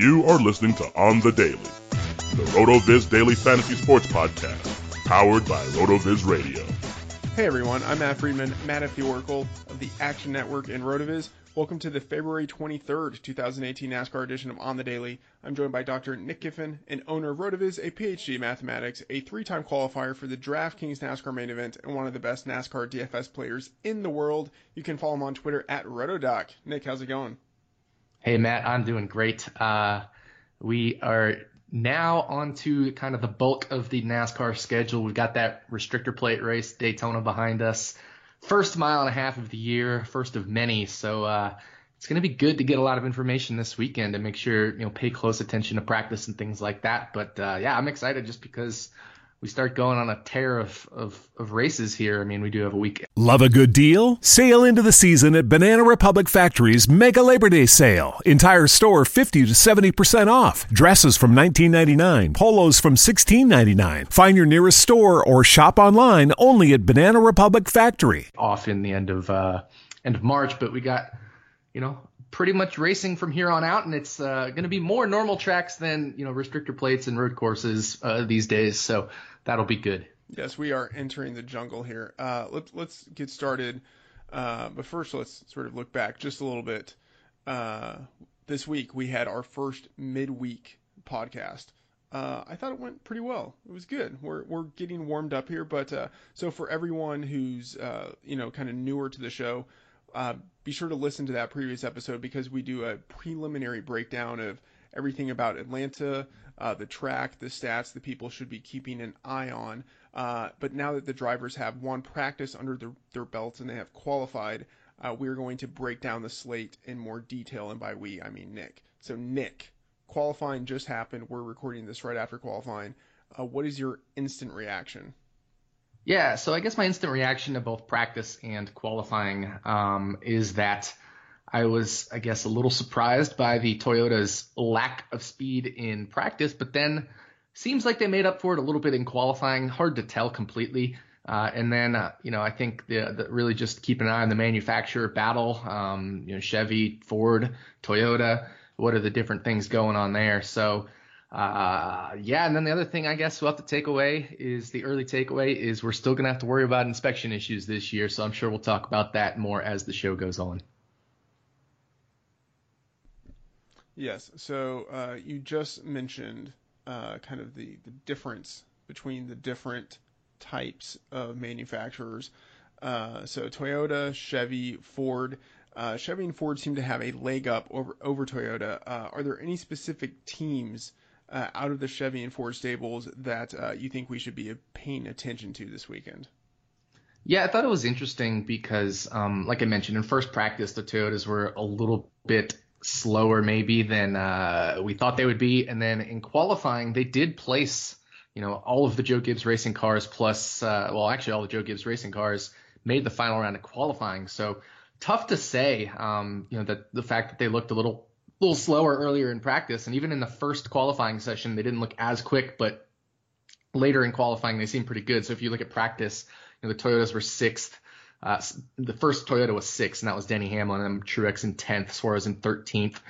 You are listening to On the Daily, the RotoViz Daily Fantasy Sports Podcast, powered by RotoViz Radio. Hey everyone, I'm Matt Freedman, Matt at the Oracle of the Action Network and RotoViz. Welcome to the February 23rd, 2018 NASCAR edition of On the Daily. I'm joined by Dr. Nick Giffen, an owner of RotoViz, a PhD in mathematics, a three-time qualifier for the DraftKings NASCAR main event, and one of the best NASCAR DFS players in the world. You can follow him on Twitter at RotoDoc. Nick, how's it going? Hey Matt, I'm doing great. Uh, we are now on to kind of the bulk of the NASCAR schedule. We've got that restrictor plate race, Daytona behind us. First mile and a half of the year, first of many. So uh, it's going to be good to get a lot of information this weekend and make sure you know pay close attention to practice and things like that. But uh, yeah, I'm excited just because we start going on a tear of, of, of races here. I mean, we do have a week. Love a good deal? Sail into the season at Banana Republic Factory's Mega Labor Day Sale. Entire store 50 to 70% off. Dresses from $19.99, polos from $16.99. Find your nearest store or shop online only at Banana Republic Factory. Off in the end of uh, end of March, but we got you know pretty much racing from here on out, and it's uh, going to be more normal tracks than you know restrictor plates and road courses uh, these days. So that'll be good. Yes, we are entering the jungle here. Uh, let's let's get started. Uh, but first, let's sort of look back just a little bit. Uh, this week we had our first midweek podcast. Uh, I thought it went pretty well. It was good. We're we're getting warmed up here, but uh, so for everyone who's uh, you know kind of newer to the show, uh, be sure to listen to that previous episode because we do a preliminary breakdown of everything about Atlanta, uh, the track, the stats, the people should be keeping an eye on. Uh, but now that the drivers have one practice under their, their belts and they have qualified, uh, we're going to break down the slate in more detail. And by we, I mean Nick. So, Nick, qualifying just happened. We're recording this right after qualifying. Uh, what is your instant reaction? Yeah, so I guess my instant reaction to both practice and qualifying um, is that I was, I guess, a little surprised by the Toyota's lack of speed in practice, but then seems like they made up for it a little bit in qualifying. Hard to tell completely. Uh, and then, uh, you know, I think the, the, really just keep an eye on the manufacturer battle. Um, you know, Chevy, Ford, Toyota. What are the different things going on there? So, uh, yeah. And then the other thing I guess we'll have to take away is the early takeaway is we're still gonna have to worry about inspection issues this year. So I'm sure we'll talk about that more as the show goes on. Yes. So uh, you just mentioned uh, kind of the, the difference between the different types of manufacturers. Uh, so Toyota, Chevy, Ford. Uh, Chevy and Ford seem to have a leg up over over Toyota. Uh, are there any specific teams uh, out of the Chevy and Ford stables that you think we should be paying attention to this weekend? Yeah, I thought it was interesting because, um, like I mentioned, in first practice, the Toyotas were a little bit slower maybe than uh, we thought they would be. And then in qualifying, they did place, you know, all of the Joe Gibbs racing cars plus, uh, well, actually all the Joe Gibbs racing cars made the final round of qualifying. So tough to say, um, you know, that the fact that they looked a little, little slower earlier in practice, and even in the first qualifying session, they didn't look as quick, but later in qualifying, they seemed pretty good. So if you look at practice, you know, the Toyotas were sixth. Uh, the first Toyota was sixth, and that was Denny Hamlin, and Truex in tenth, Suarez in thirteenth.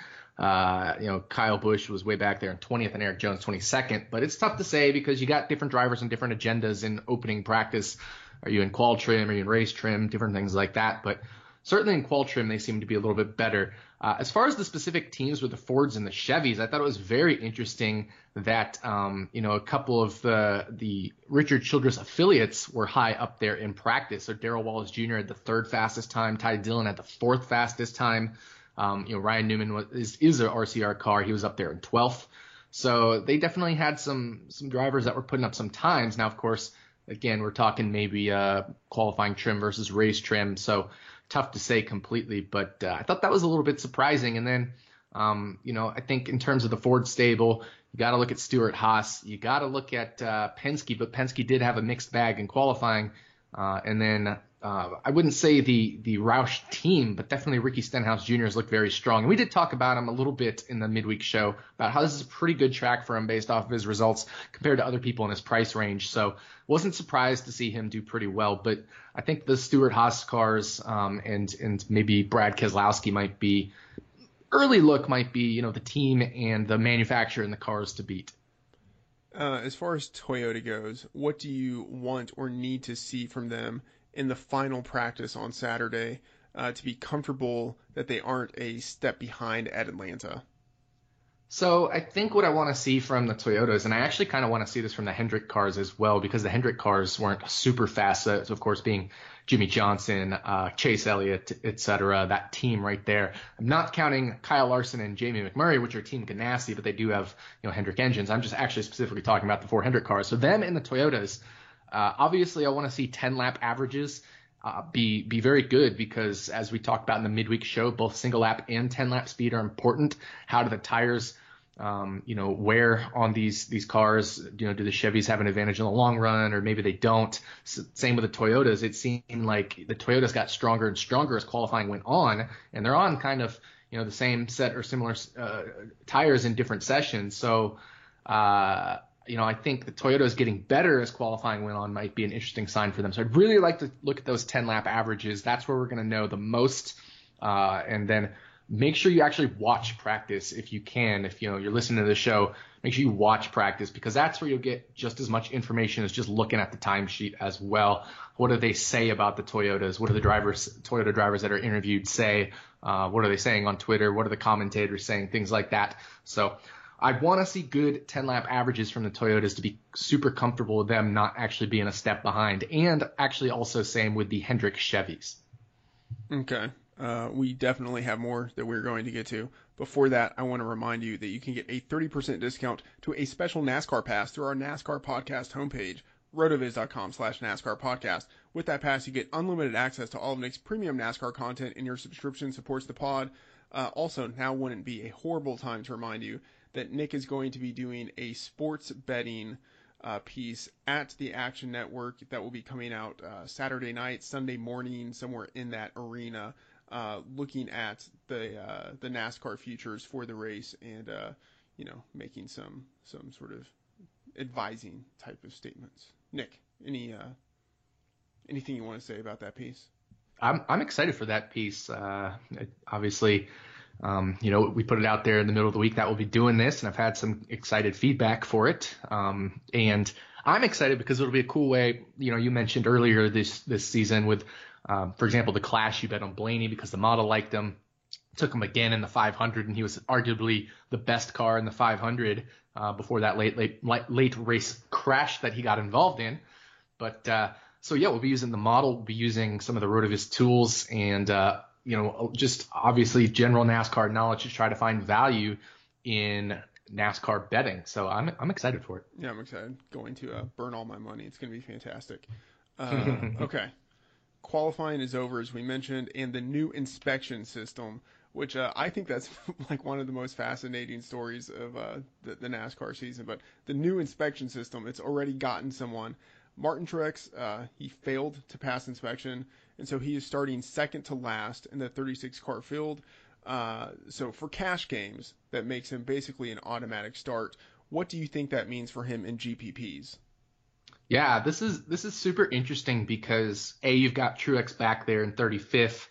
Uh, you know, Kyle Busch was way back there in 20th and Erik Jones 22nd. But it's tough to say because you got different drivers and different agendas in opening practice. Are you in qual trim? Are you in race trim? Different things like that. But certainly in qual trim, they seem to be a little bit better. Uh, as far as the specific teams with the Fords and the Chevys, I thought it was very interesting that um, you know a couple of the the Richard Childress affiliates were high up there in practice. So Darrell Wallace Jr. had the third fastest time, Ty Dillon had the fourth fastest time. Um, you know Ryan Newman was, is is a RCR car. He was up there in 12th. So they definitely had some some drivers that were putting up some times. Now, of course, again, we're talking maybe uh, qualifying trim versus race trim. So tough to say completely, but uh, I thought that was a little bit surprising. And then, um, you know, I think in terms of the Ford stable, you got to look at Stewart-Haas. You got to look at uh, Penske, but Penske did have a mixed bag in qualifying. Uh, and then uh, I wouldn't say the the Roush team, but definitely Ricky Stenhouse Jr. has looked very strong. And we did talk about him a little bit in the midweek show about how this is a pretty good track for him based off of his results compared to other people in his price range. So wasn't surprised to see him do pretty well. But I think the Stewart-Haas cars um, and and maybe Brad Keselowski might be early look might be you know the team and the manufacturer and the cars to beat. Uh, as far as Toyota goes, what do you want or need to see from them in the final practice on Saturday uh, to be comfortable that they aren't a step behind at Atlanta? So I think what I want to see from the Toyotas, and I actually kind of want to see this from the Hendrick cars as well, because the Hendrick cars weren't super fast. So of course, being Jimmie Johnson, uh, Chase Elliott, etc., that team right there. I'm not counting Kyle Larson and Jamie McMurray, which are Team Ganassi, but they do have you know Hendrick engines. I'm just actually specifically talking about the four Hendrick cars. So them and the Toyotas. Uh, obviously, I want to see 10 lap averages uh, be be very good because as we talked about in the midweek show, both single lap and 10 lap speed are important. How do the tires, um, you know, wear on these these cars? You know, do the Chevys have an advantage in the long run, or maybe they don't? same with the Toyotas. It seemed like the Toyotas got stronger and stronger as qualifying went on, and they're on kind of you know the same set or similar uh, tires in different sessions. So. Uh, you know, I think the Toyota is getting better as qualifying went on might be an interesting sign for them. So I'd really like to look at those 10 lap averages. That's where we're going to know the most. Uh, and then make sure you actually watch practice if you can. If you know you're listening to the show, make sure you watch practice because that's where you'll get just as much information as just looking at the timesheet as well. What do they say about the Toyotas? What do the drivers, Toyota drivers that are interviewed say? Uh, what are they saying on Twitter? What are the commentators saying? Things like that. So I want to see good 10 lap averages from the Toyotas to be super comfortable with them not actually being a step behind. And actually also same with the Hendrick Chevys. Okay. Uh, we definitely have more that we're going to get to. Before that, I want to remind you that you can get a 30% discount to a special NASCAR pass through our NASCAR podcast homepage, rotoviz.com slash NASCAR podcast. With that pass, you get unlimited access to all of Nick's premium NASCAR content and your subscription supports the pod. Uh, also, now wouldn't be a horrible time to remind you that Nick is going to be doing a sports betting uh, piece at the Action Network that will be coming out uh, Saturday night, Sunday morning, somewhere in that arena, uh, looking at the uh, the NASCAR futures for the race and uh, you know making some some sort of advising type of statements. Nick, any uh, anything you want to say about that piece? I'm I'm excited for that piece. obviously um, you know, we put it out there in the middle of the week that we'll be doing this, and I've had some excited feedback for it. Um, and I'm excited because it'll be a cool way. You know, you mentioned earlier this this season with, um, for example, the Clash. You bet on Blaney because the model liked him. Took him again in the 500, and he was arguably the best car in the 500 uh, before that late late late race crash that he got involved in. But uh, so yeah, we'll be using the model. We'll be using some of the Rotoviz tools and uh, you know, just obviously general NASCAR knowledge to try to find value in NASCAR betting. So I'm I'm excited for it. Yeah, I'm excited. Going to uh, burn all my money. It's going to be fantastic. Uh, okay. Qualifying is over, as we mentioned, and the new inspection system, which uh, I think that's like one of the most fascinating stories of uh, the, the, NASCAR season. But the new inspection system, it's already gotten someone. Martin Truex, uh, he failed to pass inspection and so he is starting second to last in the 36 car field. Uh, so for cash games, that makes him basically an automatic start. What do you think that means for him in GPPs? Yeah, this is this is super interesting because a you've got Truex back there in 35th.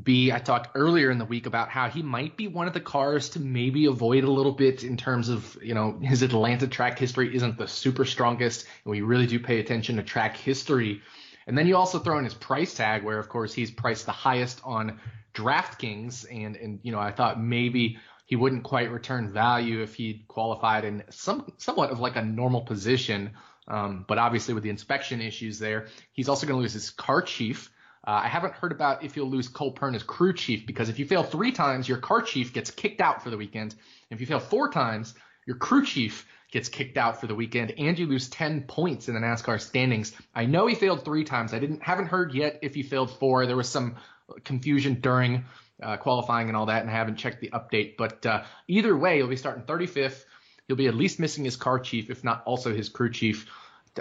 B, I talked earlier in the week about how he might be one of the cars to maybe avoid a little bit in terms of, you know, his Atlanta track history isn't the super strongest, and we really do pay attention to track history And then you also throw in his price tag, where of course he's priced the highest on DraftKings, and and you know I thought maybe he wouldn't quite return value if he qualified in some somewhat of like a normal position. Um, but obviously with the inspection issues there, he's also going to lose his car chief. Uh, I haven't heard about if you'll lose Cole Pearn as crew chief because if you fail three times, your car chief gets kicked out for the weekend. If you fail four times, your crew chief gets kicked out for the weekend and you lose 10 points in the NASCAR standings. I know he failed three times. I didn't haven't heard yet if he failed four. There was some confusion during uh, qualifying and all that, and I haven't checked the update. But uh, either way, he'll be starting 35th. He'll be at least missing his car chief, if not also his crew chief.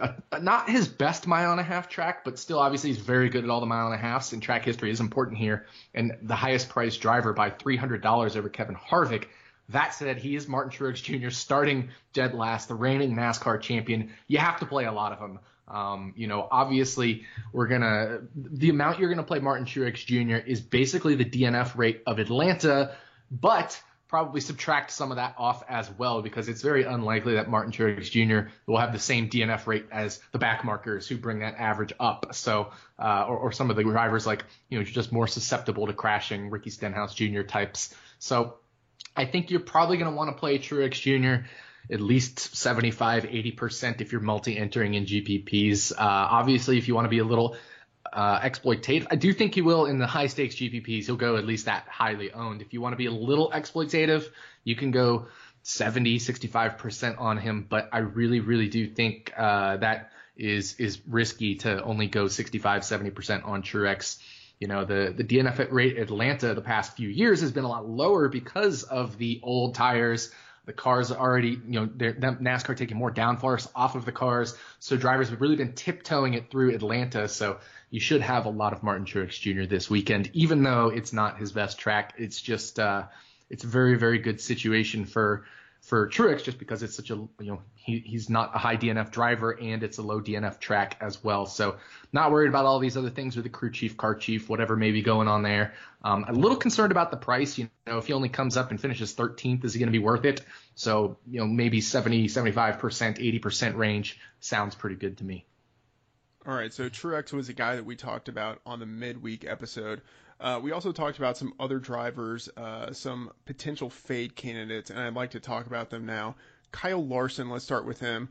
Uh, not his best mile and a half track, but still obviously he's very good at all the mile and a halfs, and track history is important here. And the highest priced driver by $300 over Kevin Harvick. That said, he is Martin Truex Jr. starting dead last, the reigning NASCAR champion. You have to play a lot of them. Um, you know, obviously, we're gonna the amount you're gonna play Martin Truex Jr. is basically the DNF rate of Atlanta, but probably subtract some of that off as well because it's very unlikely that Martin Truex Jr. will have the same DNF rate as the back markers who bring that average up. So, uh, or, or some of the drivers like you know just more susceptible to crashing, Ricky Stenhouse Jr. types. So, I think you're probably going to want to play Truex Jr at least 75, 80% if you're multi-entering in GPPs. Uh, obviously, if you want to be a little uh, exploitative, I do think he will in the high stakes GPPs. He'll go at least that highly owned. If you want to be a little exploitative, you can go 70, 65% on him. But I really, really do think uh, that is is risky to only go 65, 70% on Truex. You know, the, the DNF rate Atlanta the past few years has been a lot lower because of the old tires the cars are already, you know, NASCAR taking more downforce off of the cars. So drivers have really been tiptoeing it through Atlanta. So you should have a lot of Martin Truex Jr. this weekend, even though it's not his best track. It's just, uh, it's a very, very good situation for for Truex just because it's such a you know he, he's not a high DNF driver and it's a low DNF track as well. So not worried about all these other things with the crew chief, car chief, whatever may be going on there. Um, a little concerned about the price. You know, if he only comes up and finishes 13th, is he going to be worth it? So you know maybe 70, 75 percent, 80 percent range sounds pretty good to me. All right, so Truex was a guy that we talked about on the midweek episode. Uh, we also talked about some other drivers, uh, some potential fade candidates, and I'd like to talk about them now. Kyle Larson, let's start with him.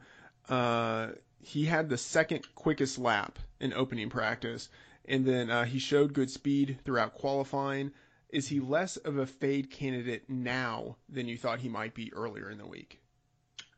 Uh, he had the second quickest lap in opening practice, and then uh, he showed good speed throughout qualifying. Is he less of a fade candidate now than you thought he might be earlier in the week?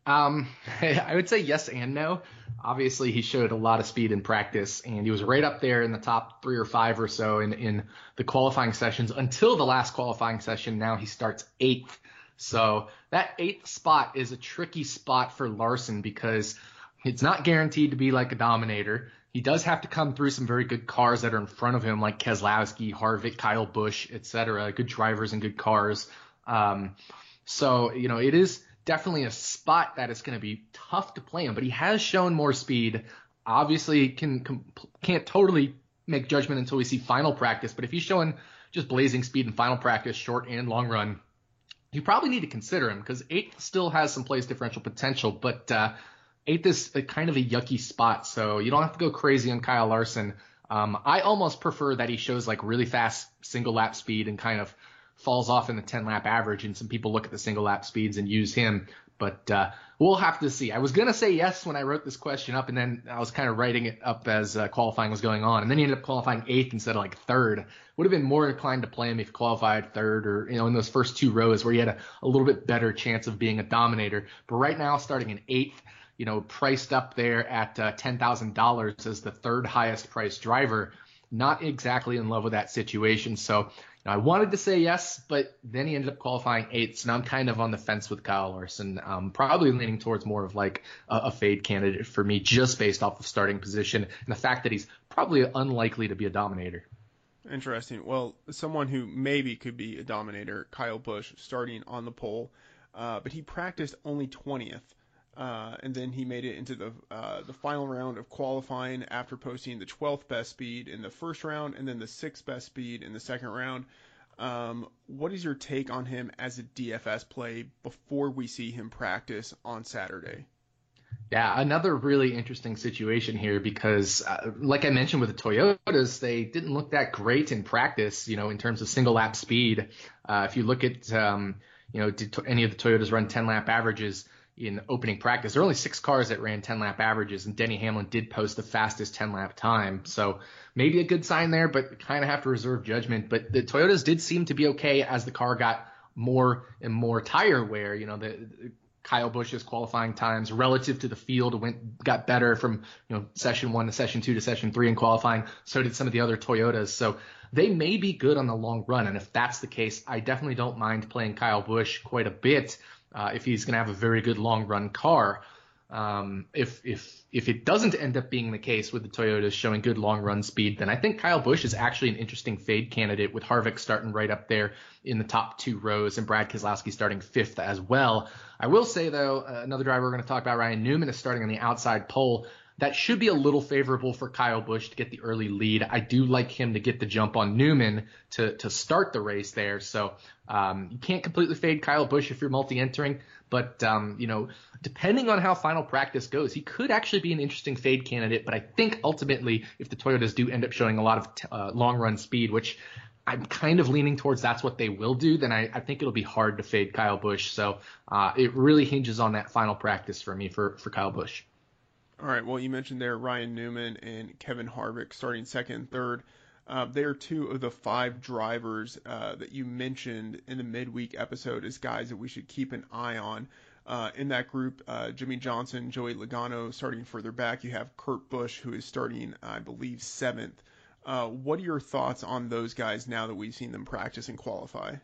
Um, I would say yes and no. Obviously, he showed a lot of speed in practice, and he was right up there in the top three or five or so in, in the qualifying sessions until the last qualifying session. Now he starts eighth. So that eighth spot is a tricky spot for Larson because it's not guaranteed to be like a dominator. He does have to come through some very good cars that are in front of him, like Keselowski, Harvick, Kyle Busch, etc. Good drivers and good cars. Um, so you know it is definitely a spot that is going to be tough to play him, but he has shown more speed. Obviously, can, can can't totally make judgment until we see final practice. But if he's showing just blazing speed in final practice, short and long run, you probably need to consider him because eighth still has some place differential potential, but uh, eighth is a kind of a yucky spot, so you don't have to go crazy on Kyle Larson. Um, I almost prefer that he shows like really fast single lap speed and kind of falls off in the 10 lap average, and some people look at the single lap speeds and use him. But uh, we'll have to see. I was gonna say yes when I wrote this question up, and then I was kind of writing it up as uh, qualifying was going on, and then he ended up qualifying eighth instead of like third. Would have been more inclined to play him if qualified third, or you know in those first two rows where he had a, a little bit better chance of being a dominator. But right now, starting in eighth, you know, priced up there at uh, ten thousand dollars as the third highest priced driver. Not exactly in love with that situation. So now, I wanted to say yes, but then he ended up qualifying eighth, so now I'm kind of on the fence with Kyle Larson. Um, probably leaning towards more of like a, a, fade candidate for me, just based off of starting position and the fact that he's probably unlikely to be a dominator. Interesting. Well, someone who maybe could be a dominator, Kyle Busch, starting on the pole, uh, but he practiced only 20th. Uh, and then he made it into the uh, the final round of qualifying after posting the 12th best speed in the first round and then the sixth best speed in the second round. Um, what is your take on him as a DFS play before we see him practice on Saturday? Yeah, another really interesting situation here because, uh, like I mentioned with the Toyotas, they didn't look that great in practice, you know, in terms of single lap speed. Uh, if you look at, um, you know, did any of the Toyotas run 10 lap averages in opening practice? There were only six cars that ran 10 lap averages, and Denny Hamlin did post the fastest 10 lap time. So maybe a good sign there, but kind of have to reserve judgment. But the Toyotas did seem to be okay as the car got more and more tire wear. You know, the Kyle Busch's qualifying times relative to the field went got better from you know session one to session two to session three in qualifying. So did some of the other Toyotas. So they may be good on the long run, and if that's the case, I definitely don't mind playing Kyle Busch quite a bit uh, if he's going to have a very good long run car. Um, if if if it doesn't end up being the case with the Toyotas showing good long run speed, then I think Kyle Busch is actually an interesting fade candidate with Harvick starting right up there in the top two rows and Brad Keselowski starting fifth as well. I will say though, uh, another driver we're going to talk about, Ryan Newman, is starting on the outside pole. That should be a little favorable for Kyle Busch to get the early lead. I do like him to get the jump on Newman to to start the race there. So um, you can't completely fade Kyle Busch if you're multi-entering, but um, you know, depending on how final practice goes, he could actually be an interesting fade candidate. But I think ultimately, if the Toyotas do end up showing a lot of t- uh, long run speed, which I'm kind of leaning towards that's what they will do, then I, I think it'll be hard to fade Kyle Busch. So uh, it really hinges on that final practice for me for, for Kyle Busch. All right. Well, you mentioned there Ryan Newman and Kevin Harvick starting second and third. Uh, they are two of the five drivers uh, that you mentioned in the midweek episode as guys that we should keep an eye on. Uh, in that group, uh, Jimmie Johnson, Joey Logano starting further back. You have Kurt Busch, who is starting, I believe, seventh. Uh, what are your thoughts on those guys now that we've seen them practice and qualify?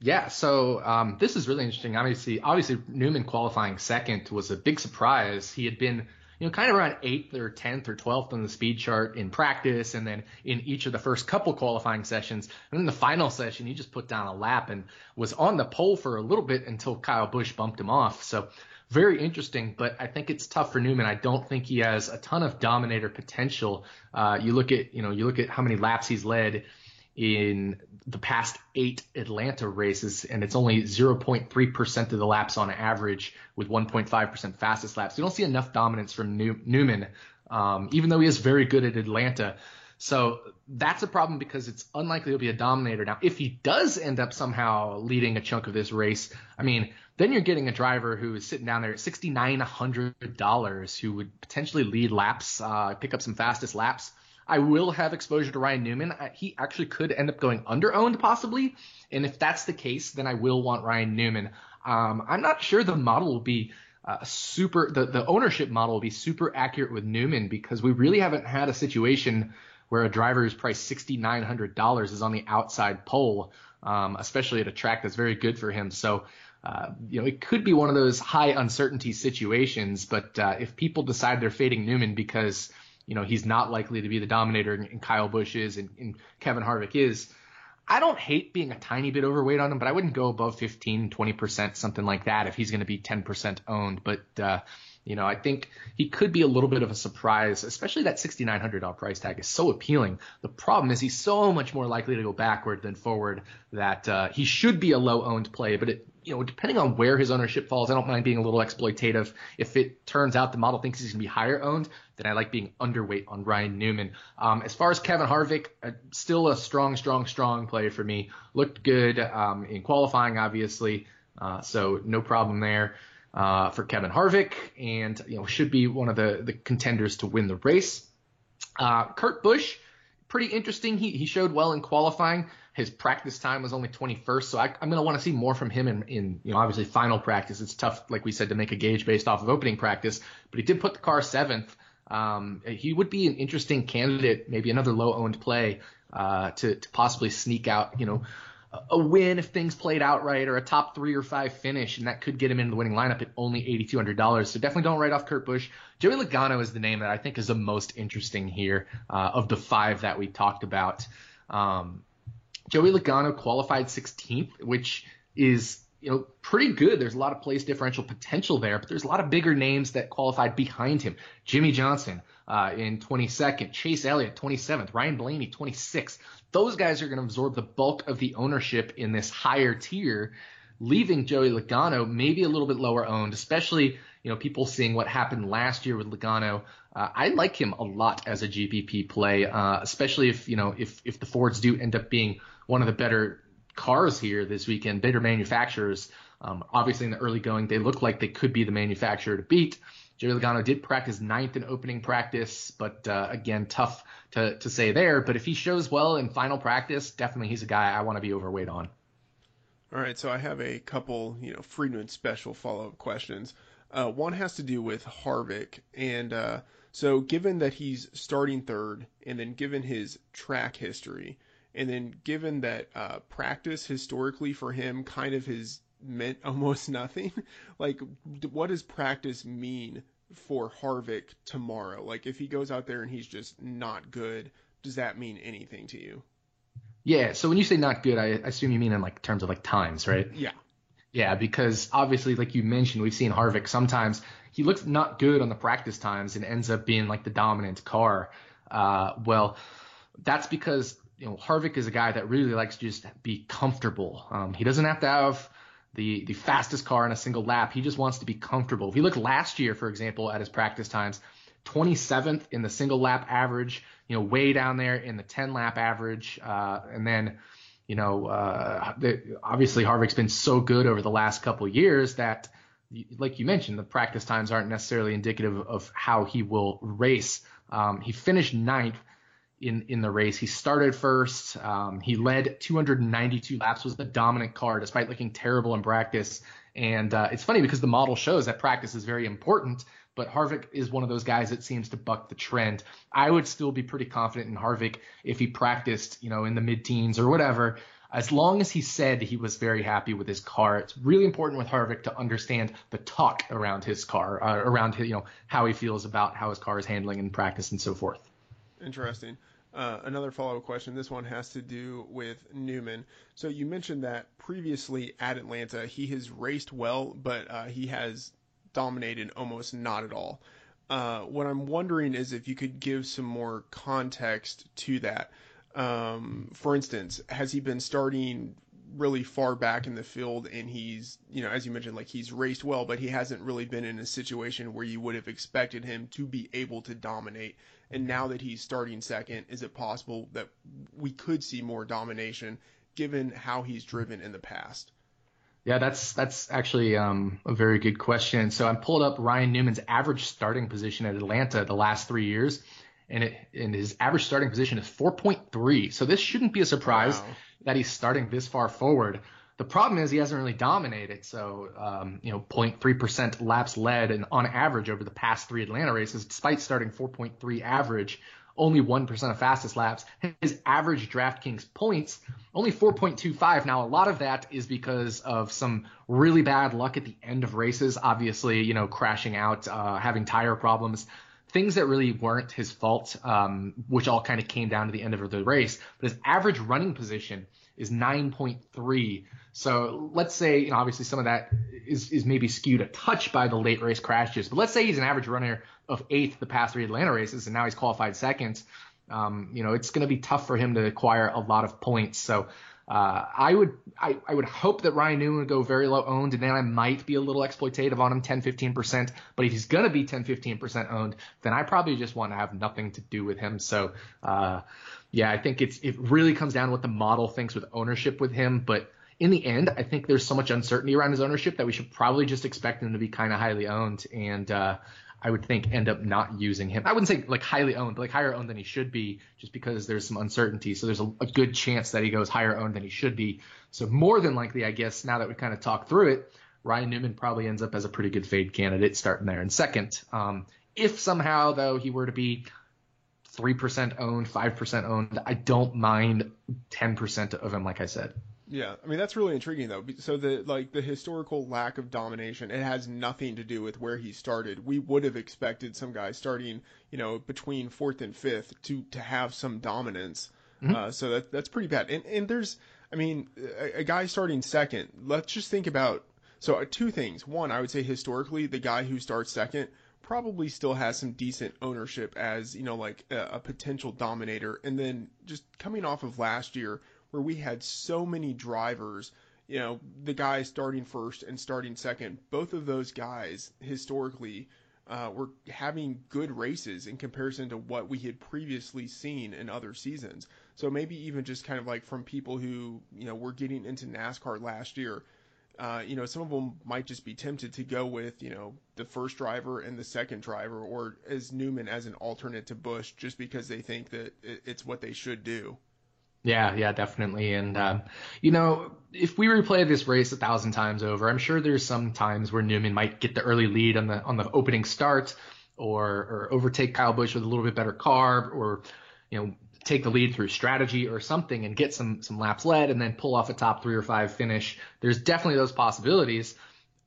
Yeah, so um, this is really interesting. Obviously, obviously Newman qualifying second was a big surprise. He had been, you know, kind of around eighth or tenth or twelfth on the speed chart in practice, and then in each of the first couple qualifying sessions, and then the final session, he just put down a lap and was on the pole for a little bit until Kyle Busch bumped him off. So very interesting, but I think it's tough for Newman. I don't think he has a ton of dominator potential. Uh, you look at, you know, you look at how many laps he's led in the past eight Atlanta races, and it's only 0.3% of the laps on average with 1.5% fastest laps. You don't see enough dominance from New- Newman, um, even though he is very good at Atlanta. So that's a problem because it's unlikely he'll be a dominator. Now, if he does end up somehow leading a chunk of this race, I mean, then you're getting a driver who is sitting down there at $6,900 who would potentially lead laps, uh, pick up some fastest laps. I will have exposure to Ryan Newman. He actually could end up going under owned possibly. And if that's the case, then I will want Ryan Newman. Um, I'm not sure the model will be uh, super, the, the ownership model will be super accurate with Newman because we really haven't had a situation where a driver who's priced $6,900 is on the outside pole, um, especially at a track that's very good for him. So uh, you know, it could be one of those high uncertainty situations. But uh, if people decide they're fading Newman because you know he's not likely to be the dominator, and, Kyle Busch is, and, and, Kevin Harvick is, I don't hate being a tiny bit overweight on him, but I wouldn't go above 15, 20 percent, something like that, if he's going to be 10 percent owned. But uh, you know, I think he could be a little bit of a surprise, especially that $6,900 price tag is so appealing. The problem is he's so much more likely to go backward than forward that uh, he should be a low owned play, but it, you know, depending on where his ownership falls, I don't mind being a little exploitative. If it turns out the model thinks he's going to be higher owned, then I like being underweight on Ryan Newman. Um, as far as Kevin Harvick, uh, still a strong, strong, strong play for me. Looked good um, in qualifying, obviously, uh, so no problem there uh, for Kevin Harvick, and you know should be one of the the contenders to win the race. Uh, Kurt Busch, pretty interesting. He he showed well in qualifying. His practice time was only 21st, so I, am going to want to see more from him in, in, you know, obviously final practice. It's tough, like we said, to make a gauge based off of opening practice, but he did put the car seventh. Um, he would be an interesting candidate, maybe another low owned play, uh, to, to possibly sneak out, you know, a win if things played out right or a top three or five finish, and that could get him into the winning lineup at only $8,200. So definitely don't write off Kurt Busch. Joey Logano is the name that I think is the most interesting here uh, of the five that we talked about. Um, Joey Logano qualified 16th, which is you know pretty good. There's a lot of place differential potential there, but there's a lot of bigger names that qualified behind him. Jimmie Johnson uh, in 22nd, Chase Elliott 27th, Ryan Blaney 26th those guys are going to absorb the bulk of the ownership in this higher tier, leaving Joey Logano maybe a little bit lower owned, especially you know, people seeing what happened last year with Logano, uh, I like him a lot as a GPP play, uh, especially if you know if if the Fords do end up being one of the better cars here this weekend, better manufacturers. Um, obviously, in the early going, they look like they could be the manufacturer to beat. Joey Logano did practice ninth in opening practice, but uh, again, tough to, to say there. But if he shows well in final practice, definitely he's a guy I want to be overweight on. All right, so I have a couple, you know, Freedman special follow-up questions. Uh, one has to do with Harvick, and uh, so given that he's starting third, and then given his track history, and then given that uh, practice historically for him kind of has meant almost nothing, like what does practice mean for Harvick tomorrow? Like if he goes out there and he's just not good, does that mean anything to you? Yeah. So when you say not good, I assume you mean in like terms of like times, right? Yeah. Yeah, because obviously, like you mentioned, we've seen Harvick sometimes he looks not good on the practice times and ends up being like the dominant car. Uh, well, that's because you know Harvick is a guy that really likes to just be comfortable. Um, he doesn't have to have the the fastest car in a single lap. He just wants to be comfortable. If you look last year, for example, at his practice times, 27th in the single lap average, you know, way down there in the 10 lap average, uh, and then you know, uh, the, obviously Harvick's been so good over the last couple years that, like you mentioned, the practice times aren't necessarily indicative of how he will race. Um, he finished ninth in in the race. He started first. Um, he led 292 laps. Was the dominant car despite looking terrible in practice. And uh, it's funny because the model shows that practice is very important. But Harvick is one of those guys that seems to buck the trend. I would still be pretty confident in Harvick if he practiced, you know, in the mid-teens or whatever. As long as he said he was very happy with his car, it's really important with Harvick to understand the talk around his car, uh, around his, you know how he feels about how his car is handling in practice and so forth. Interesting. Uh, another follow-up question. This one has to do with Newman. So you mentioned that previously at Atlanta he has raced well, but uh, he has dominated almost not at all. Uh, what I'm wondering is if you could give some more context to that. Um, for instance, has he been starting really far back in the field and he's, you know, as you mentioned, like he's raced well, but he hasn't really been in a situation where you would have expected him to be able to dominate. And now that he's starting second, is it possible that we could see more domination given how he's driven in the past? Yeah, that's that's actually um, a very good question. So I pulled up Ryan Newman's average starting position at Atlanta the last three years, and it and his average starting position is 4.3. So this shouldn't be a surprise wow. that he's starting this far forward. The problem is he hasn't really dominated. So um, you know, 0.3% laps led and on average over the past three Atlanta races, despite starting 4.3 average, only 1% of fastest laps. His average DraftKings points, only 4.25. Now, a lot of that is because of some really bad luck at the end of races. Obviously, you know, crashing out, uh, having tire problems things that really weren't his fault, um, which all kind of came down to the end of the race. But his average running position is 9.3. So let's say, you know, obviously some of that is, is maybe skewed a touch by the late race crashes, but let's say he's an average runner of eighth the past three Atlanta races, and now he's qualified second. Um, you know, it's going to be tough for him to acquire a lot of points. So uh, I would I, I would hope that Ryan Newman would go very low owned, and then I might be a little exploitative on him 10 15%. But if he's gonna be 10 15% owned, then I probably just want to have nothing to do with him. So uh, yeah, I think it's it really comes down to what the model thinks with ownership with him. But in the end, I think there's so much uncertainty around his ownership that we should probably just expect him to be kind of highly owned. And uh, I would think end up not using him. I wouldn't say like highly owned, but like higher owned than he should be, just because there's some uncertainty. So there's a, a good chance that he goes higher owned than he should be. So more than likely, I guess now that we kind of talked through it, Ryan Newman probably ends up as a pretty good fade candidate starting there in second. Um, if somehow though he were to be 3% owned, 5% owned, I don't mind 10% of him, like I said. Yeah, I mean that's really intriguing though. So the like the historical lack of domination, it has nothing to do with where he started. We would have expected some guy starting, you know, between fourth and fifth to to have some dominance. Mm-hmm. Uh, so that that's pretty bad. And and there's, I mean, a, a guy starting second. Let's just think about so uh, two things. One, I would say historically, the guy who starts second probably still has some decent ownership as you know like a, a potential dominator. And then just coming off of last year where we had so many drivers, you know, the guy starting first and starting second, both of those guys historically uh, were having good races in comparison to what we had previously seen in other seasons. So maybe even just kind of like from people who, you know, were getting into NASCAR last year, uh, you know, some of them might just be tempted to go with, you know, the first driver and the second driver, or as Newman as an alternate to Busch, just because they think that it's what they should do. Yeah, yeah, definitely. And um, you know, if we replay this race a thousand times over, I'm sure there's some times where Newman might get the early lead on the on the opening start, or or overtake Kyle Busch with a little bit better car, or you know, take the lead through strategy or something and get some some laps led and then pull off a top three or five finish. There's definitely those possibilities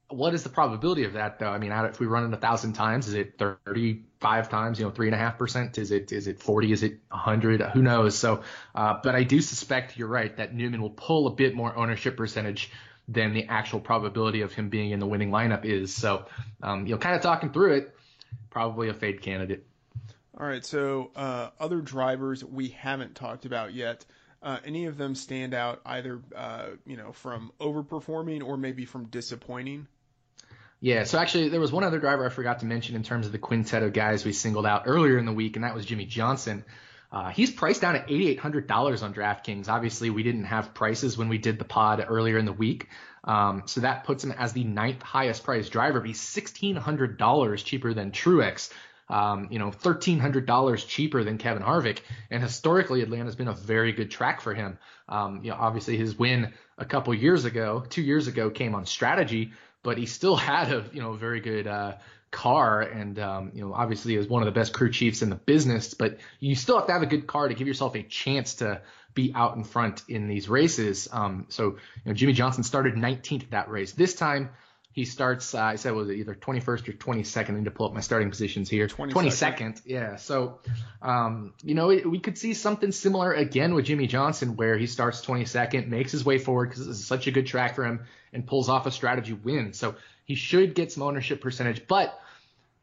what is the probability of that though? I mean, if we run it a thousand times, is it 35 times, you know, three and a half percent? Is it, is it 40? Is it 100? Who knows? So, uh, but I do suspect you're right that Newman will pull a bit more ownership percentage than the actual probability of him being in the winning lineup is. So, um, you know, kind of talking through it, probably a fade candidate. All right. So, uh, other drivers we haven't talked about yet. Uh, any of them stand out either, uh, you know, from overperforming or maybe from disappointing? Yeah, so actually there was one other driver I forgot to mention in terms of the quintet of guys we singled out earlier in the week, and that was Jimmie Johnson. Uh, he's priced down at $8,800 on DraftKings. Obviously, we didn't have prices when we did the pod earlier in the week. Um, so that puts him as the ninth highest priced driver. He's $1,600 cheaper than Truex. Um, you know, $1,300 cheaper than Kevin Harvick. And historically, Atlanta's been a very good track for him. Um, you know, obviously his win a couple years ago, two years ago, came on strategy, but he still had a you know very good uh, car and um, you know obviously is one of the best crew chiefs in the business but you still have to have a good car to give yourself a chance to be out in front in these races um, so you know Jimmie Johnson started 19th that race this time he starts uh, I said was it either 21st or 22nd I need to pull up my starting positions here 22nd, 22nd yeah so um, you know it, we could see something similar again with Jimmie Johnson where he starts 22nd makes his way forward because this is such a good track for him and pulls off a strategy win. So he should get some ownership percentage. But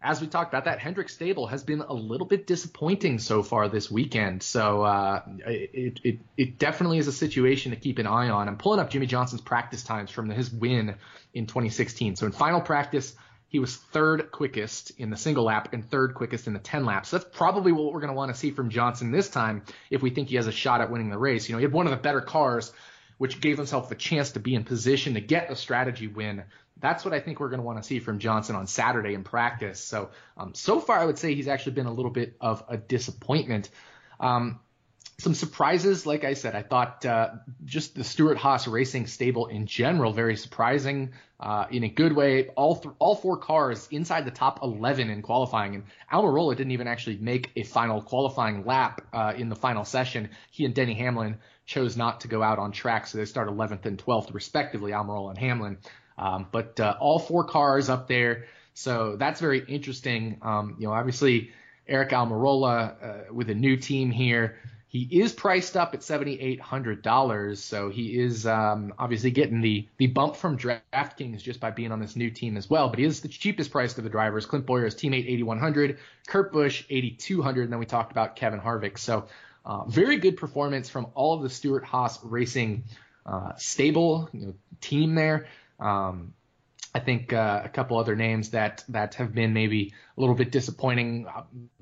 as we talked about, that Hendrick stable has been a little bit disappointing so far this weekend. So uh, it, it, it definitely is a situation to keep an eye on. I'm pulling up Jimmie Johnson's practice times from his win in 2016. So in final practice, he was third quickest in the single lap and third quickest in the 10 laps. So that's probably what we're going to want to see from Johnson this time if we think he has a shot at winning the race. You know, he had one of the better cars which gave himself a chance to be in position to get a strategy win. That's what I think we're going to want to see from Johnson on Saturday in practice. So, um, so far, I would say he's actually been a little bit of a disappointment. Um, some surprises, like I said, I thought uh, just the Stewart-Haas Racing stable in general very surprising uh, in a good way. All th- all four cars inside the top 11 in qualifying, and Almirola didn't even actually make a final qualifying lap uh, in the final session. He and Denny Hamlin chose not to go out on track, so they start 11th and 12th respectively, Almirola and Hamlin. Um, but uh, all four cars up there, so that's very interesting. Um, you know, obviously Aric Almirola uh, with a new team here. He is priced up at $7,800, so he is um, obviously getting the the bump from DraftKings just by being on this new team as well. But he is the cheapest priced of the drivers. Clint Bowyer is teammate 8,100, Kurt Busch 8,200, and then we talked about Kevin Harvick. So uh, very good performance from all of the Stewart-Haas Racing uh, stable you know, team there. Um, I think uh, a couple other names that that have been maybe a little bit disappointing.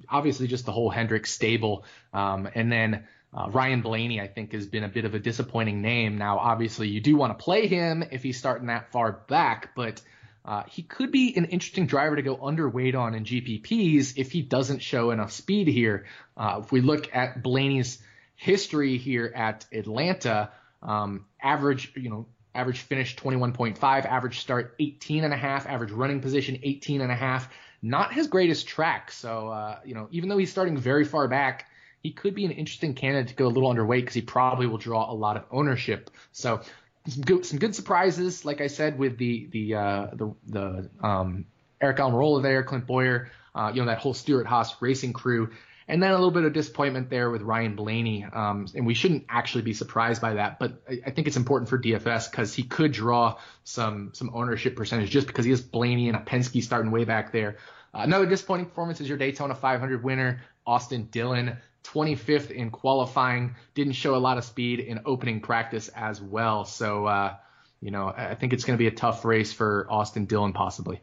Obviously, just the whole Hendrick stable, um, and then uh, Ryan Blaney, I think, has been a bit of a disappointing name. Now, obviously, you do want to play him if he's starting that far back, but uh, he could be an interesting driver to go underweight on in GPPs if he doesn't show enough speed here. Uh, if we look at Blaney's history here at Atlanta, um, average, you know, average finish 21.5, average start 18 and a half, average running position 18 and a half. Not his greatest track. So, uh, you know, even though he's starting very far back, he could be an interesting candidate to go a little underweight because he probably will draw a lot of ownership. So some good, some good surprises, like I said, with the the uh, the, the um, Aric Almirola there, Clint Bowyer, uh, you know that whole Stewart-Haas racing crew, and then a little bit of disappointment there with Ryan Blaney. Um, and we shouldn't actually be surprised by that, but I, I think it's important for DFS because he could draw some some ownership percentage just because he is Blaney and a Penske starting way back there. Uh, another disappointing performance is your Daytona 500 winner, Austin Dillon. 25th in qualifying, didn't show a lot of speed in opening practice as well. So, uh, you know, I think it's going to be a tough race for Austin Dillon possibly.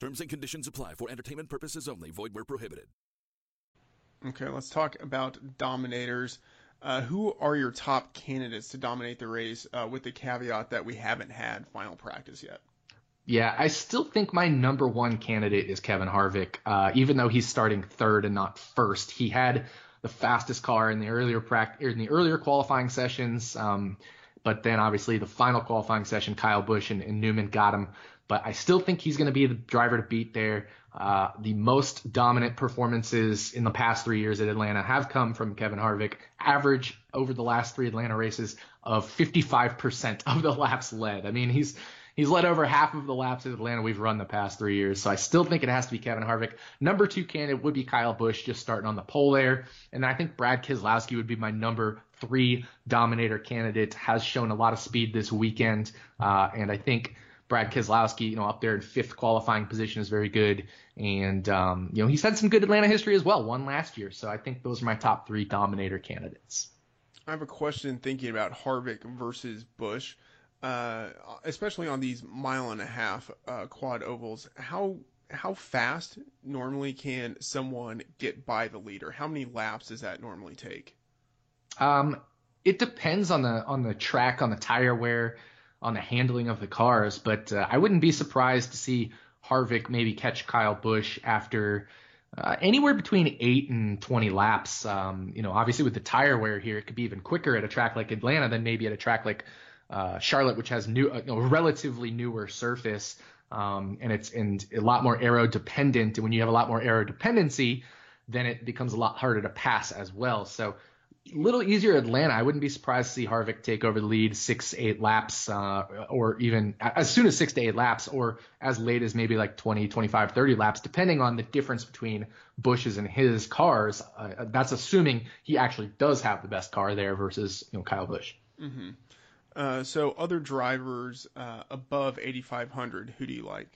Terms and conditions apply for entertainment purposes only. Void where prohibited. Okay, let's talk about dominators. Uh, who are your top candidates to dominate the race uh, with the caveat that we haven't had final practice yet? Yeah, I still think my number one candidate is Kevin Harvick. Uh, even though he's starting third and not first, he had the fastest car in the earlier practice in the earlier qualifying sessions. Um, but then obviously the final qualifying session, Kyle Busch and, and Newman got him but I still think he's going to be the driver to beat there. Uh, the most dominant performances in the past three years at Atlanta have come from Kevin Harvick. Average over the last three Atlanta races of 55% of the laps led. I mean, he's he's led over half of the laps at Atlanta we've run the past three years. So I still think it has to be Kevin Harvick. Number two candidate would be Kyle Busch, just starting on the pole there. And I think Brad Keselowski would be my number three dominator candidate. Has shown a lot of speed this weekend, uh, and I think Brad Keselowski, you know, up there in fifth qualifying position is very good. And, um, you know, he's had some good Atlanta history as well, one last year. So I think those are my top three dominator candidates. I have a question thinking about Harvick versus Busch, uh, especially on these mile and a half uh, quad ovals. How how fast normally can someone get by the leader? How many laps does that normally take? Um, it depends on the on the track, on the tire wear on the handling of the cars, but uh, I wouldn't be surprised to see Harvick maybe catch Kyle Busch after uh, anywhere between eight and 20 laps. Um, you know, obviously with the tire wear here, it could be even quicker at a track like Atlanta than maybe at a track like uh, Charlotte, which has new, uh, a relatively newer surface. Um, and it's and a lot more aero dependent. And when you have a lot more aero dependency, then it becomes a lot harder to pass as well. So little easier Atlanta. I wouldn't be surprised to see Harvick take over the lead six, eight laps, uh, or even as soon as six to eight laps, or as late as maybe like 20, 25, 30 laps, depending on the difference between Busch's and his cars. Uh, that's assuming he actually does have the best car there versus you know Kyle Busch. Mm-hmm. Uh, so other drivers uh, above 8,500, who do you like?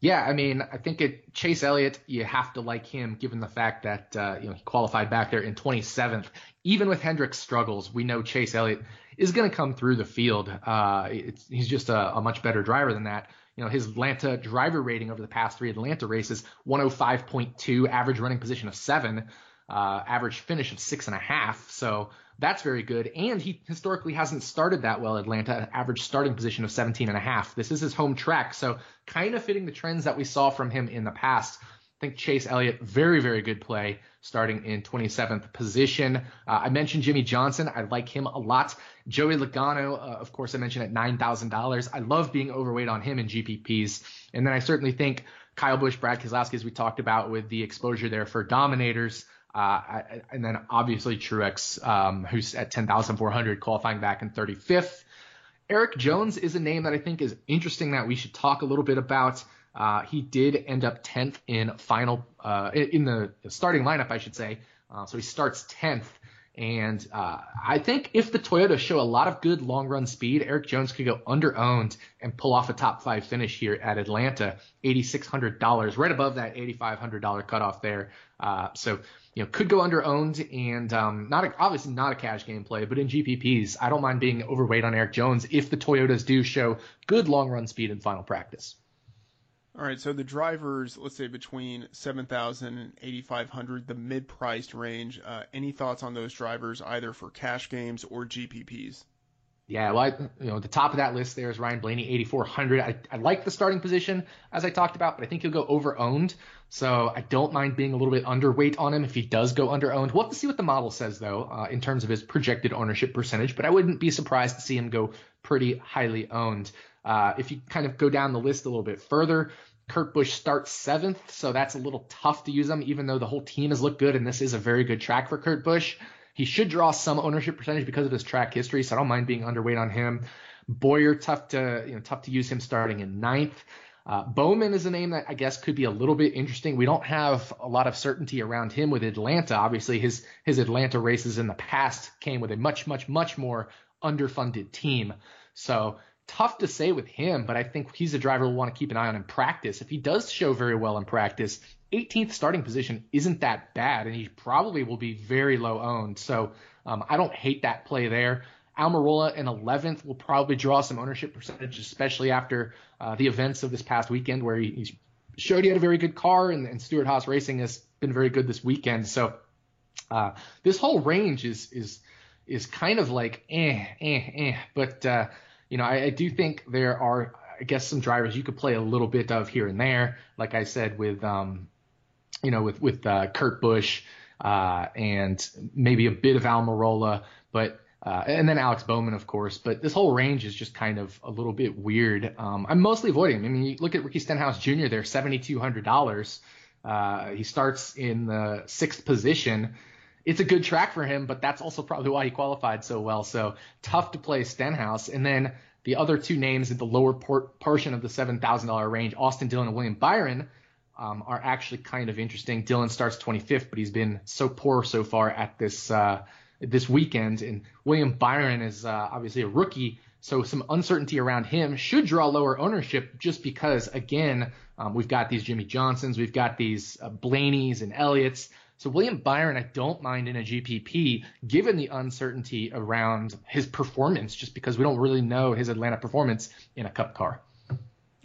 Yeah, I mean, I think it Chase Elliott, you have to like him given the fact that uh, you know he qualified back there in 27th. Even with Hendrick's struggles, we know Chase Elliott is going to come through the field. Uh, he's just a, a, much better driver than that. You know, his Atlanta driver rating over the past three Atlanta races, 105.2, average running position of seven, uh, average finish of six and a half. So that's very good. And he historically hasn't started that well Atlanta, average starting position of 17 and a half. This is his home track. So kind of fitting the trends that we saw from him in the past. I think Chase Elliott, very, very good play starting in 27th position. Uh, I mentioned Jimmie Johnson. I like him a lot. Joey Logano, uh, of course, I mentioned at $9,000. I love being overweight on him in GPPs. And then I certainly think Kyle Busch, Brad Keselowski, as we talked about with the exposure there for dominators. Uh, and then obviously Truex, um, who's at 10,400, qualifying back in 35th. Erik Jones is a name that I think is interesting that we should talk a little bit about. Uh, he did end up 10th in final uh, in the starting lineup, I should say. Uh, so he starts 10th. And uh, I think if the Toyotas show a lot of good long run speed, Erik Jones could go under owned and pull off a top five finish here at Atlanta, $8,600, right above that $8,500 cutoff there. Uh, so, you know, could go under owned and um, not a, obviously not a cash game play, but in GPPs, I don't mind being overweight on Erik Jones if the Toyotas do show good long run speed in final practice. All right, so the drivers, let's say between 7,000 and 8,500, the mid-priced range. Uh, any thoughts on those drivers, either for cash games or GPPs? Yeah, well, I, you know, the top of that list there is Ryan Blaney, 8,400. I, I like the starting position as I talked about, but I think he'll go over owned. So I don't mind being a little bit underweight on him if he does go under owned. We'll have to see what the model says though, uh, in terms of his projected ownership percentage, but I wouldn't be surprised to see him go pretty highly owned. Uh, if you kind of go down the list a little bit further, Kurt Busch starts seventh, so that's a little tough to use him, even though the whole team has looked good and this is a very good track for Kurt Busch. He should draw some ownership percentage because of his track history, so I don't mind being underweight on him. Bowyer, tough to you know, tough to use him starting in ninth. Uh, Bowman is a name that I guess could be a little bit interesting. We don't have a lot of certainty around him with Atlanta. Obviously, his his Atlanta races in the past came with a much, much, much more underfunded team. So tough to say with him, but I think he's a driver we'll want to keep an eye on in practice. If he does show very well in practice, 18th starting position isn't that bad, and he probably will be very low owned. So um, I don't hate that play there. Almirola in 11th will probably draw some ownership percentage, especially after uh, the events of this past weekend where he, showed he had a very good car, and, and Stewart Haas Racing has been very good this weekend. So uh, this whole range is is is kind of like eh eh eh, but uh, you know, I, I do think there are, I guess, some drivers you could play a little bit of here and there. Like I said, with, um, you know, with with uh, Kurt Busch uh, and maybe a bit of Almirola, but uh, and then Alex Bowman, of course. But this whole range is just kind of a little bit weird. Um, I'm mostly avoiding him. I mean, you look at Ricky Stenhouse Jr. there, seventy two hundred dollars. Uh, he starts in the sixth position it's a good track for him, but that's also probably why he qualified so well. So tough to play Stenhouse. And then the other two names at the lower port- portion of the $7,000 range, Austin Dillon and William Byron, um, are actually kind of interesting. Dillon starts 25th, but he's been so poor so far at this uh, this weekend. And William Byron is uh, obviously a rookie, so some uncertainty around him should draw lower ownership just because, again, um, we've got these Jimmie Johnsons, we've got these uh, Blaney's and Elliott's. So William Byron, I don't mind in a GPP, given the uncertainty around his performance, just because we don't really know his Atlanta performance in a Cup car.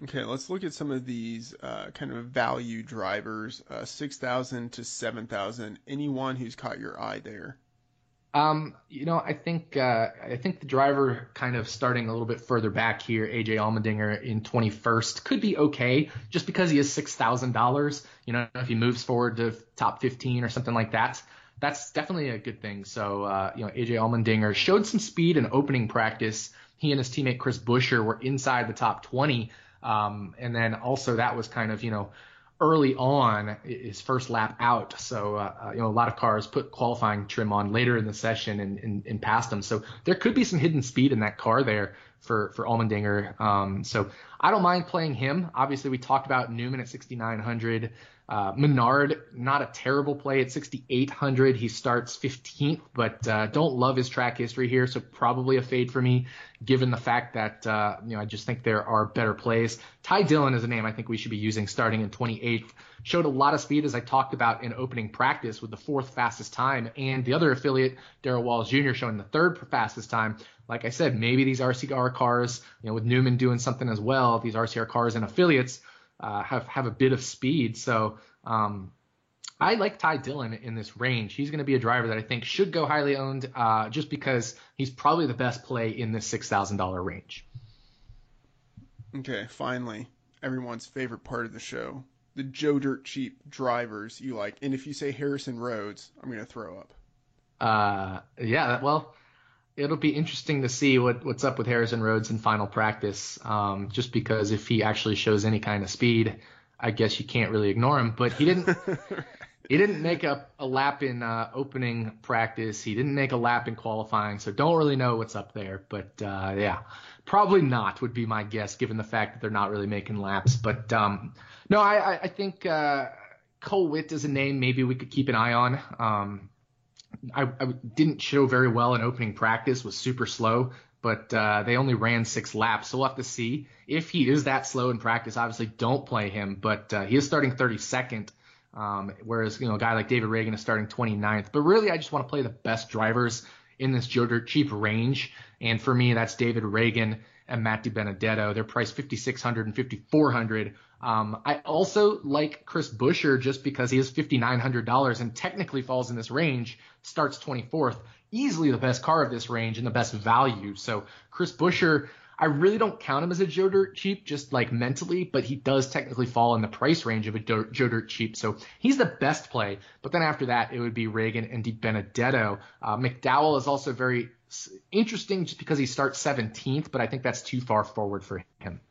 Okay, let's look at some of these uh, kind of value drivers, uh, six thousand to seven thousand. Anyone who's caught your eye there? Um, you know, I think uh, I think the driver kind of starting a little bit further back here, AJ Allmendinger in 21st could be okay, just because he is six thousand dollars. You know, if he moves forward to top 15 or something like that, that's definitely a good thing. So, uh, you know, AJ Allmendinger showed some speed in opening practice. He and his teammate Chris Buescher were inside the top 20, um, and then also that was kind of you know early on his first lap out. So, uh, uh, you know, a lot of cars put qualifying trim on later in the session and, and, and passed him. So there could be some hidden speed in that car there for, for Allmendinger. Um, so I don't mind playing him. Obviously, we talked about Newman at 6,900. Uh, Menard, not a terrible play at 6,800. He starts 15th, but uh, don't love his track history here, so probably a fade for me, given the fact that uh, you know I just think there are better plays. Ty Dillon is a name I think we should be using starting in 28th. Showed a lot of speed as I talked about in opening practice with the fourth fastest time, and the other affiliate, Darrell Wallace Jr., showing the third fastest time. Like I said, maybe these RCR cars, you know, with Newman doing something as well, these RCR cars and affiliates uh, have have a bit of speed. So um, I like Ty Dillon in this range. He's going to be a driver that I think should go highly owned, uh, just because he's probably the best play in this six thousand dollar range. Okay, finally, everyone's favorite part of the show: the Joe Dirt cheap drivers you like. And if you say Harrison Rhodes, I'm gonna throw up. Uh, yeah. Well, it'll be interesting to see what what's up with Harrison Rhodes in final practice. Um, just because if he actually shows any kind of speed, I guess you can't really ignore him. But he didn't. he didn't make a, a lap in uh, opening practice. He didn't make a lap in qualifying, so don't really know what's up there. But uh, yeah, probably not would be my guess, given the fact that they're not really making laps. But um, no, I, I think uh, Cole Whitt is a name maybe we could keep an eye on. Um, I, I, didn't show very well in opening practice, was super slow, but uh, they only ran six laps. So we'll have to see if he is that slow in practice. Obviously, don't play him, but uh, he is starting 32nd. Um, whereas, you know, a guy like David Ragan is starting 29th. But really, I just want to play the best drivers in this Joe Dirt cheap range. And for me, that's David Ragan and Matt DiBenedetto. They're priced 5600 and 5400 um, I also like Chris Buescher just because he is $5,900 and technically falls in this range, starts 24th, easily the best car of this range and the best value. So Chris Buescher, I really don't count him as a Joe Dirt cheap, just like mentally, but he does technically fall in the price range of a Joe Dirt cheap. So he's the best play. But then after that, it would be Ragan and DiBenedetto. Uh, McDowell is also very interesting just because he starts 17th, but I think that's too far forward for him.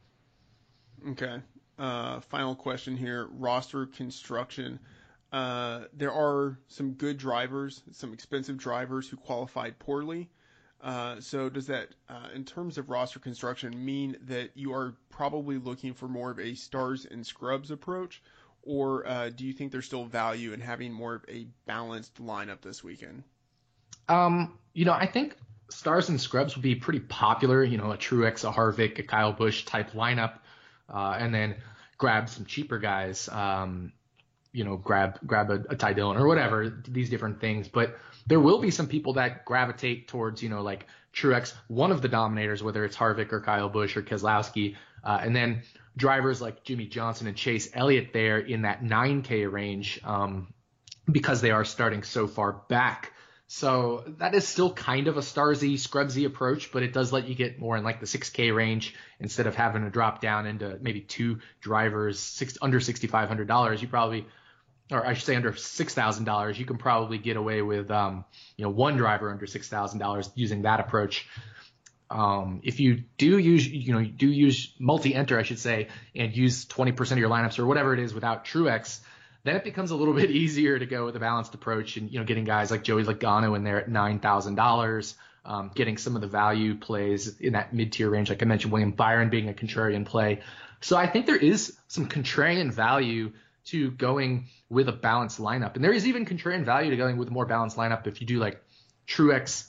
Okay uh, final question here roster construction. Uh, there are some good drivers, some expensive drivers who qualified poorly. Uh, so does that, uh, in terms of roster construction, mean that you are probably looking for more of a stars and scrubs approach, or uh, do you think there's still value in having more of a balanced lineup this weekend? Um, you know, I think stars and scrubs would be pretty popular. You know, a Truex, a Harvick, a Kyle Busch type lineup, uh, and then grab some cheaper guys. Um, you know, grab grab a, a Ty Dillon or whatever, these different things. But there will be some people that gravitate towards, you know, like Truex, one of the dominators, whether it's Harvick or Kyle Busch or Keselowski, uh, and then drivers like Jimmie Johnson and Chase Elliott there in that 9K range, um, because they are starting so far back. So that is still kind of a Starzy Scrubsy approach, but it does let you get more in like the 6K range instead of having to drop down into maybe two drivers six, under $6,500. You probably, or I should say under $6,000, you can probably get away with, um, you know, one driver under $6,000 using that approach. Um, if you do use, you know, you do use multi-enter, I should say, and use 20% of your lineups or whatever it is without Truex, then it becomes a little bit easier to go with a balanced approach and you know getting guys like Joey Logano in there at nine thousand um, dollars, getting some of the value plays in that mid tier range, like I mentioned, William Byron being a contrarian play. So I think there is some contrarian value to going with a balanced lineup, and there is even contrarian value to going with a more balanced lineup if you do like Truex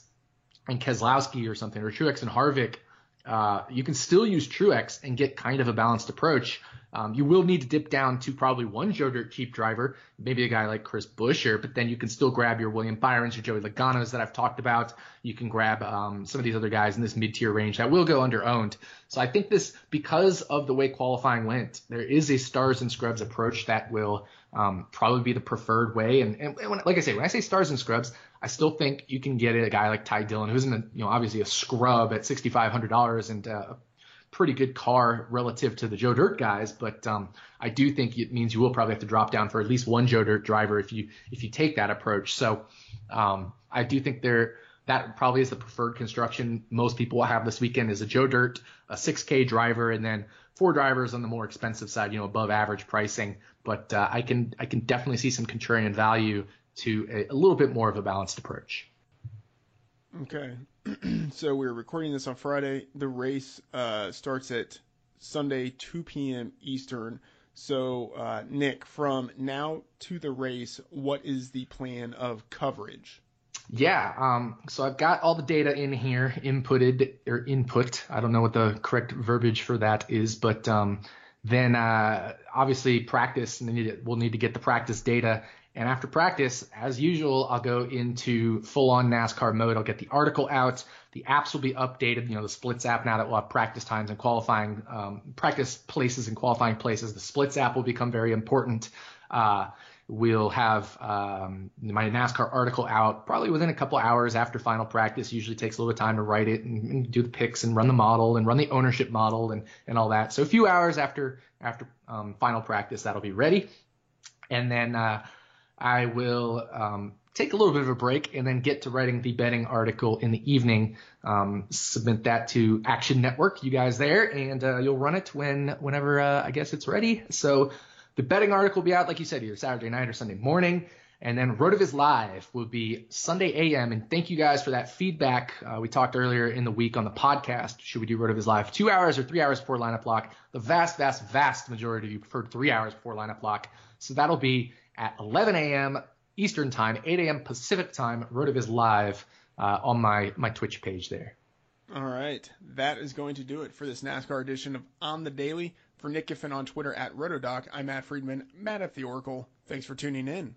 and Keselowski or something, or Truex and Harvick. Uh, you can still use Truex and get kind of a balanced approach um, you will need to dip down to probably one Joe Dirt cheap driver, maybe a guy like Chris Buescher, but then you can still grab your William Byrons or Joey Logano's that I've talked about. You can grab um, some of these other guys in this mid tier range that will go under owned. So I think this, because of the way qualifying went, there is a stars and scrubs approach that will um, probably be the preferred way. And, and when, like I say, when I say stars and scrubs, I still think you can get a guy like Ty Dillon, who's in a, you know, obviously a scrub at $6,500 and uh, pretty good car relative to the Joe Dirt guys, but um, I do think it means you will probably have to drop down for at least one Joe Dirt driver if you if you take that approach. So um, I do think there that probably is the preferred construction most people will have this weekend is a Joe Dirt, a 6K driver, and then four drivers on the more expensive side, you know, above average pricing. But uh, I can I can definitely see some contrarian value to a, a little bit more of a balanced approach. Okay. so we're recording this on Friday. The race uh, starts at Sunday, 2 p.m. Eastern. So, uh, Nick, from now to the race, what is the plan of coverage? Yeah, um, so I've got all the data in here, inputted or input. I don't know what the correct verbiage for that is, but um, then uh, obviously practice, and we'll need to get the practice data and after practice, as usual, I'll go into full on NASCAR mode. I'll get the article out. The apps will be updated. You know, the splits app now that we'll have practice times and qualifying, um, practice places and qualifying places. The splits app will become very important. Uh, We'll have um, my NASCAR article out probably within a couple hours after final practice. Usually takes a little bit of time to write it and, and, do the picks and run the model and run the ownership model and, and all that. So a few hours after after um, final practice, that'll be ready. And then uh, I will um, take a little bit of a break and then get to writing the betting article in the evening. Um, submit that to Action Network, you guys there, and uh, you'll run it when whenever uh, I guess it's ready. So the betting article will be out, like you said, either Saturday night or Sunday morning. And then RotoViz Live will be Sunday AM. And thank you guys for that feedback. Uh, we talked earlier in the week on the podcast. Should we do RotoViz Live two hours or three hours before lineup lock? The vast, vast, vast majority of you preferred three hours before lineup lock. So that'll be at 11 a.m. Eastern Time, 8 a.m. Pacific Time. RotoViz Live uh, on my, my Twitch page there. All right. That is going to do it for this NASCAR edition of On the Daily. For Nick Giffen on Twitter at Rotodoc, I'm Matt Freedman, Matt at the Oracle. Thanks for tuning in.